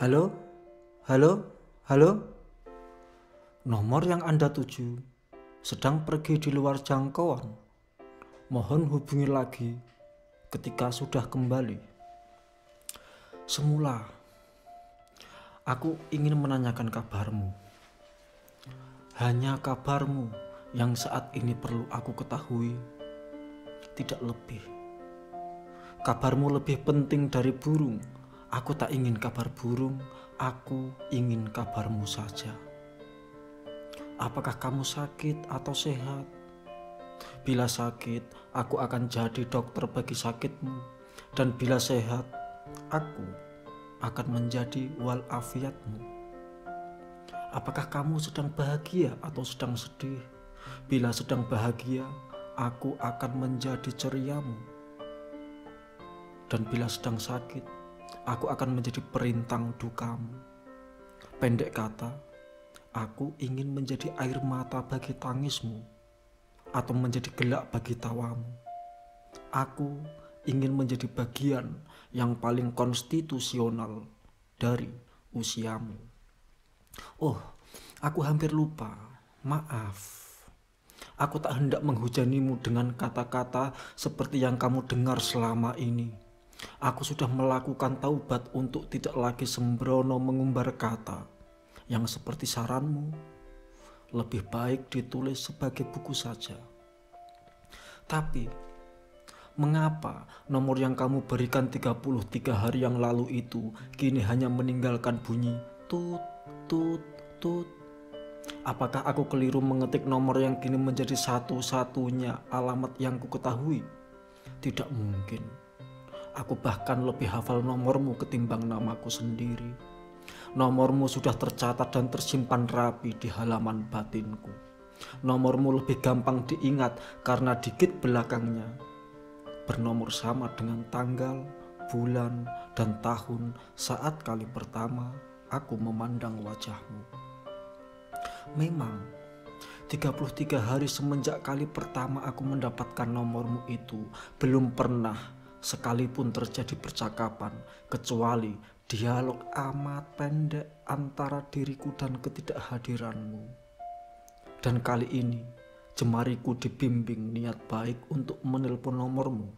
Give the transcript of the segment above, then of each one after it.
Halo? Halo? Halo? Nomor yang Anda tuju sedang pergi di luar jangkauan. Mohon hubungi lagi ketika sudah kembali. Semula, aku ingin menanyakan kabarmu. Hanya kabarmu yang saat ini perlu aku ketahui, tidak lebih. Kabarmu lebih penting dari burung. Aku tak ingin kabar burung, aku ingin kabarmu saja. Apakah kamu sakit atau sehat? Bila sakit, aku akan jadi dokter bagi sakitmu, dan bila sehat, aku akan menjadi walafiatmu. Apakah kamu sedang bahagia atau sedang sedih? Bila sedang bahagia, aku akan menjadi ceriamu. Dan bila sedang sakit, aku akan menjadi perintang dukamu. Pendek kata, aku ingin menjadi air mata bagi tangismu, atau menjadi gelak bagi tawamu. Aku ingin menjadi bagian yang paling konstitusional dari usiamu. Oh, aku hampir lupa. Maaf. Aku tak hendak menghujanimu dengan kata-kata seperti yang kamu dengar selama ini. Aku sudah melakukan taubat untuk tidak lagi sembrono mengumbar kata yang seperti saranmu. Lebih baik ditulis sebagai buku saja. Tapi, mengapa nomor yang kamu berikan 33 hari yang lalu itu kini hanya meninggalkan bunyi tut, tut, tut? Apakah aku keliru mengetik nomor yang kini menjadi satu-satunya alamat yang ku ketahui? Tidak mungkin. Aku bahkan lebih hafal nomormu ketimbang namaku sendiri. Nomormu sudah tercatat dan tersimpan rapi di halaman batinku. Nomormu lebih gampang diingat karena dikit belakangnya bernomor sama dengan tanggal, bulan, dan tahun saat kali pertama aku memandang wajahmu. Memang, 33 hari semenjak kali pertama aku mendapatkan nomormu itu belum pernah sekalipun terjadi percakapan kecuali dialog amat pendek antara diriku dan ketidakhadiranmu. Dan kali ini jemariku dibimbing niat baik untuk menelpon nomormu.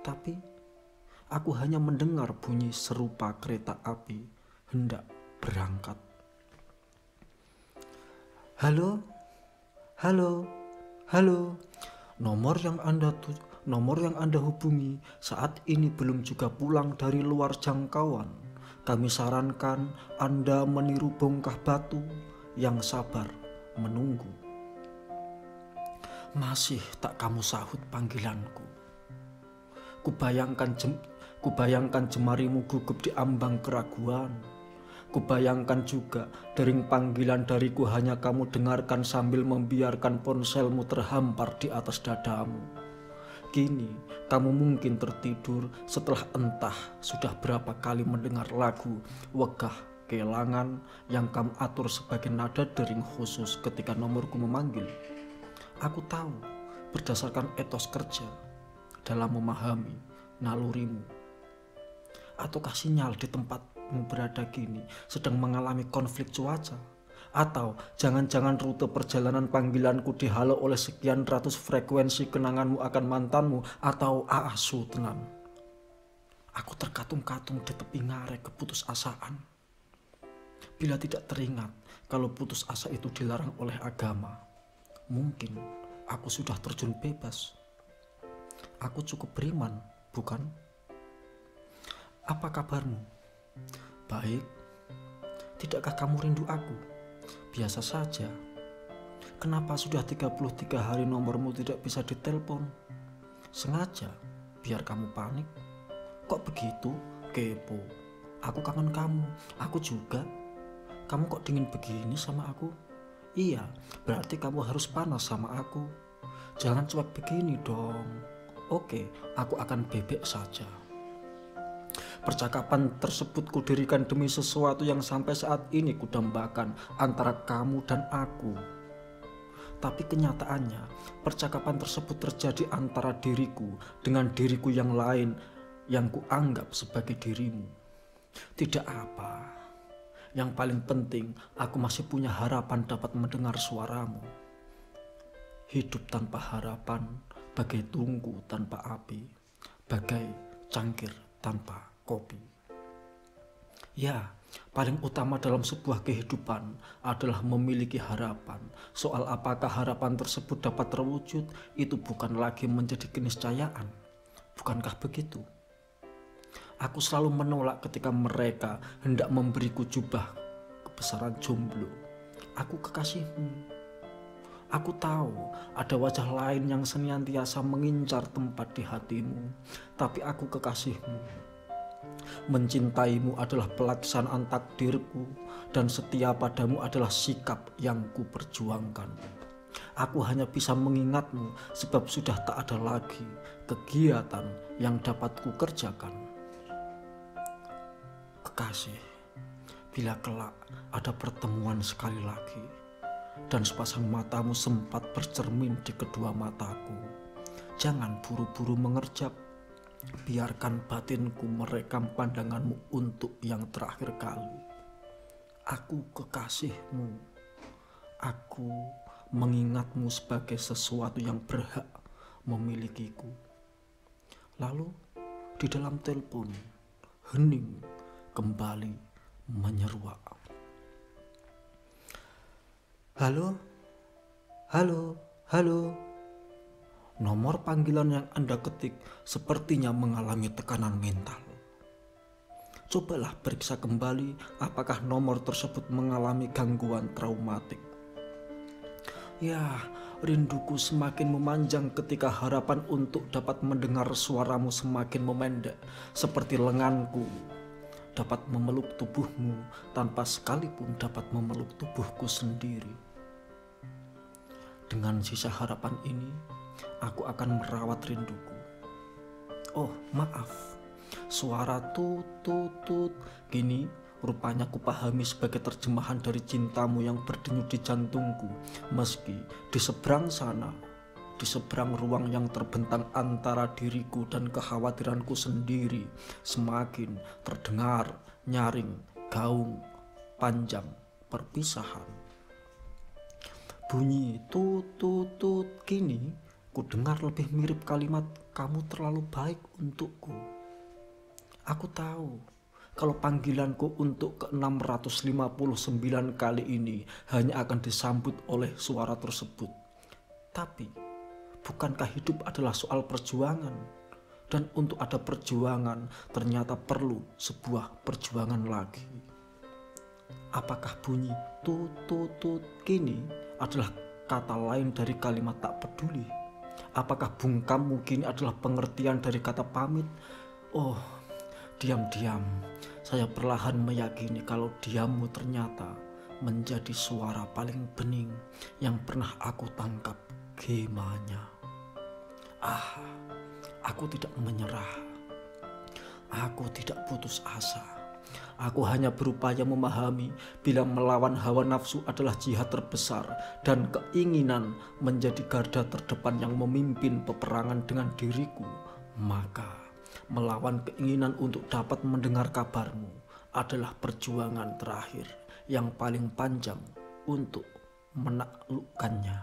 Tapi aku hanya mendengar bunyi serupa kereta api hendak berangkat. Halo? Halo? Halo? Nomor yang Anda tuju nomor yang Anda hubungi saat ini belum juga pulang dari luar jangkauan. Kami sarankan Anda meniru bongkah batu yang sabar menunggu. Masih tak kamu sahut panggilanku. Kubayangkan jem, kubayangkan jemarimu gugup di ambang keraguan. Kubayangkan juga dering panggilan dariku hanya kamu dengarkan sambil membiarkan ponselmu terhampar di atas dadamu. Kini kamu mungkin tertidur setelah entah sudah berapa kali mendengar lagu Wegah Kelangan yang kamu atur sebagai nada dering khusus ketika nomorku memanggil. Aku tahu berdasarkan etos kerja dalam memahami nalurimu. Ataukah sinyal di tempatmu berada kini sedang mengalami konflik cuaca? Atau jangan-jangan rute perjalanan panggilanku dihalau oleh sekian ratus frekuensi kenanganmu akan mantanmu atau aasu tenan. Aku terkatung-katung di tepi ngarai keputusasaan. Bila tidak teringat kalau putus asa itu dilarang oleh agama, mungkin aku sudah terjun bebas. Aku cukup beriman, bukan? Apa kabarmu? Baik. Tidakkah kamu rindu aku? Biasa saja. Kenapa sudah 33 hari nomormu tidak bisa ditelepon? Sengaja, biar kamu panik. Kok begitu? Kepo. Aku kangen kamu. Aku juga. Kamu kok dingin begini sama aku? Iya, berarti kamu harus panas sama aku. Jangan cuek begini dong. Oke, aku akan bebek saja. Percakapan tersebut kudirikan demi sesuatu yang sampai saat ini kudambakan antara kamu dan aku. Tapi kenyataannya, percakapan tersebut terjadi antara diriku dengan diriku yang lain yang kuanggap sebagai dirimu. Tidak apa. Yang paling penting, aku masih punya harapan dapat mendengar suaramu. Hidup tanpa harapan, bagai tungku tanpa api, bagai cangkir tanpa kopi. Ya, paling utama dalam sebuah kehidupan adalah memiliki harapan. Soal apakah harapan tersebut dapat terwujud, itu bukan lagi menjadi keniscayaan. Bukankah begitu? Aku selalu menolak ketika mereka hendak memberiku jubah kebesaran jomblo. Aku kekasihmu. Aku tahu ada wajah lain yang senantiasa mengincar tempat di hatimu, tapi aku kekasihmu. Mencintaimu adalah pelaksanaan takdirku dan setia padamu adalah sikap yang ku perjuangkan. Aku hanya bisa mengingatmu sebab sudah tak ada lagi kegiatan yang dapat ku kerjakan kekasih, bila kelak ada pertemuan sekali lagi dan sepasang matamu sempat bercermin di kedua mataku, jangan buru-buru mengerjap. Biarkan batinku merekam pandanganmu untuk yang terakhir kali. Aku kekasihmu. Aku mengingatmu sebagai sesuatu yang berhak memilikiku. Lalu di dalam telepon hening kembali menyeruak. Halo, halo, halo. Nomor panggilan yang Anda ketik sepertinya mengalami tekanan mental. Cobalah periksa kembali apakah nomor tersebut mengalami gangguan traumatik. Ya, rinduku semakin memanjang ketika harapan untuk dapat mendengar suaramu semakin memendek, seperti lenganku dapat memeluk tubuhmu tanpa sekalipun dapat memeluk tubuhku sendiri. Dengan sisa harapan ini, aku akan merawat rinduku. Oh, maaf. Suara tut tut gini rupanya kupahami sebagai terjemahan dari cintamu yang berdenyut di jantungku meski di seberang sana di seberang ruang yang terbentang antara diriku dan kekhawatiranku sendiri semakin terdengar nyaring gaung panjang perpisahan. Bunyi tut tut tut kini ku dengar lebih mirip kalimat kamu terlalu baik untukku. Aku tahu kalau panggilanku untuk ke-659 kali ini hanya akan disambut oleh suara tersebut. Tapi Bukankah hidup adalah soal perjuangan? Dan untuk ada perjuangan ternyata perlu sebuah perjuangan lagi. Apakah bunyi tut tut tut kini adalah kata lain dari kalimat tak peduli? Apakah bungkam mungkin adalah pengertian dari kata pamit? Oh, diam-diam saya perlahan meyakini kalau diammu ternyata menjadi suara paling bening yang pernah aku tangkap gemanya. Ah, aku tidak menyerah. Aku tidak putus asa. Aku hanya berupaya memahami bila melawan hawa nafsu adalah jihad terbesar dan keinginan menjadi garda terdepan yang memimpin peperangan dengan diriku, maka melawan keinginan untuk dapat mendengar kabarmu adalah perjuangan terakhir yang paling panjang untuk menaklukkannya.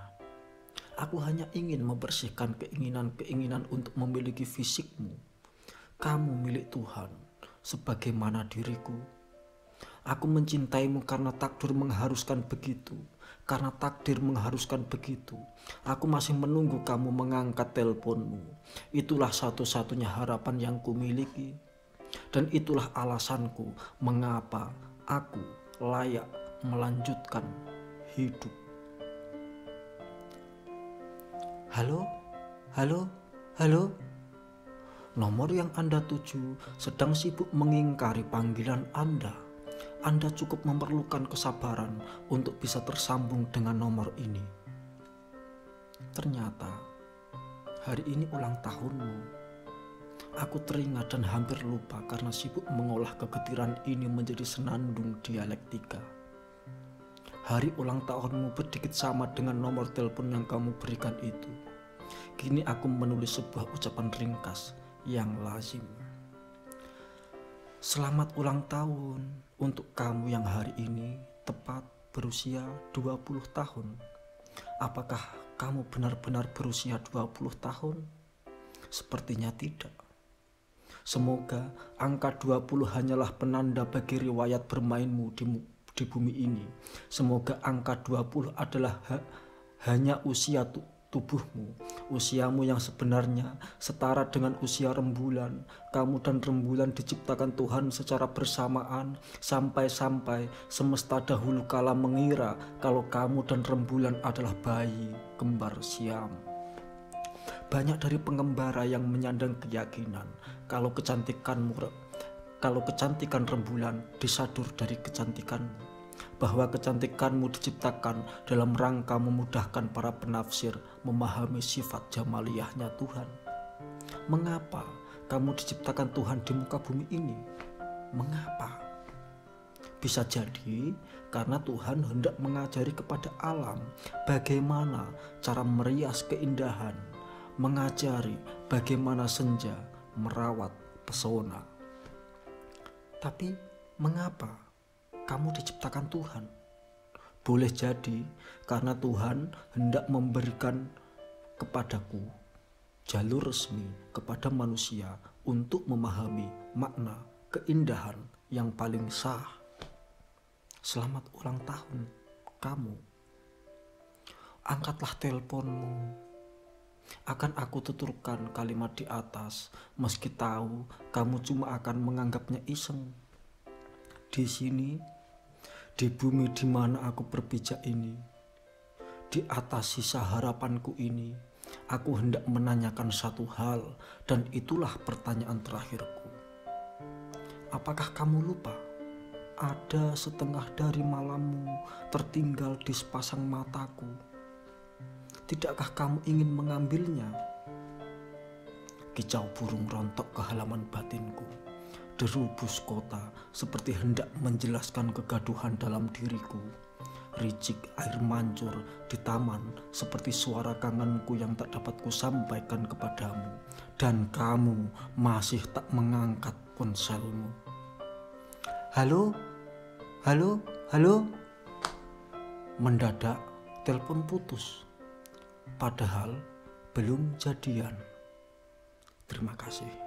Aku hanya ingin membersihkan keinginan-keinginan untuk memiliki fisikmu. Kamu milik Tuhan, sebagaimana diriku. Aku mencintaimu karena takdir mengharuskan begitu. Karena takdir mengharuskan begitu. Aku masih menunggu kamu mengangkat teleponmu. Itulah satu-satunya harapan yang kumiliki. Dan itulah alasanku mengapa aku layak melanjutkan hidup. Halo, halo, halo. Nomor yang Anda tuju sedang sibuk mengingkari panggilan Anda. Anda cukup memerlukan kesabaran untuk bisa tersambung dengan nomor ini. Ternyata hari ini ulang tahunmu. Aku teringat dan hampir lupa karena sibuk mengolah kegetiran ini menjadi senandung dialektika. Hari ulang tahunmu berdikit sama dengan nomor telepon yang kamu berikan itu. Kini aku menulis sebuah ucapan ringkas yang lazim. Selamat ulang tahun untuk kamu yang hari ini tepat berusia 20 tahun. Apakah kamu benar-benar berusia 20 tahun? Sepertinya tidak. Semoga angka 20 hanyalah penanda bagi riwayat bermainmu di, di bumi ini. Semoga angka 20 adalah ha, hanya usia tubuhmu, usiamu yang sebenarnya setara dengan usia rembulan. Kamu dan rembulan diciptakan Tuhan secara bersamaan sampai-sampai semesta dahulu kala mengira kalau kamu dan rembulan adalah bayi kembar siam. Banyak dari pengembara yang menyandang keyakinan kalau kecantikanmu kalau kecantikan rembulan disadur dari kecantikanmu bahwa kecantikanmu diciptakan dalam rangka memudahkan para penafsir memahami sifat jamaliyahnya Tuhan. Mengapa kamu diciptakan Tuhan di muka bumi ini? Mengapa? Bisa jadi karena Tuhan hendak mengajari kepada alam bagaimana cara merias keindahan, mengajari bagaimana senja merawat pesona. Tapi mengapa kamu diciptakan Tuhan. Boleh jadi karena Tuhan hendak memberikan kepadaku jalur resmi kepada manusia untuk memahami makna keindahan yang paling sah. Selamat ulang tahun kamu. Angkatlah teleponmu. Akan aku tuturkan kalimat di atas meski tahu kamu cuma akan menganggapnya iseng. Di sini di bumi di mana aku berpijak ini, di atas sisa harapanku ini, aku hendak menanyakan satu hal, dan itulah pertanyaan terakhirku. Apakah kamu lupa? Ada setengah dari malammu tertinggal di sepasang mataku. Tidakkah kamu ingin mengambilnya? Kicau burung rontok ke halaman batinku derubus kota seperti hendak menjelaskan kegaduhan dalam diriku. Ricik air mancur di taman seperti suara kangenku yang tak dapat kusampaikan kepadamu. Dan kamu masih tak mengangkat ponselmu. Halo? Halo? Halo? Mendadak telepon putus. Padahal belum jadian. Terima kasih.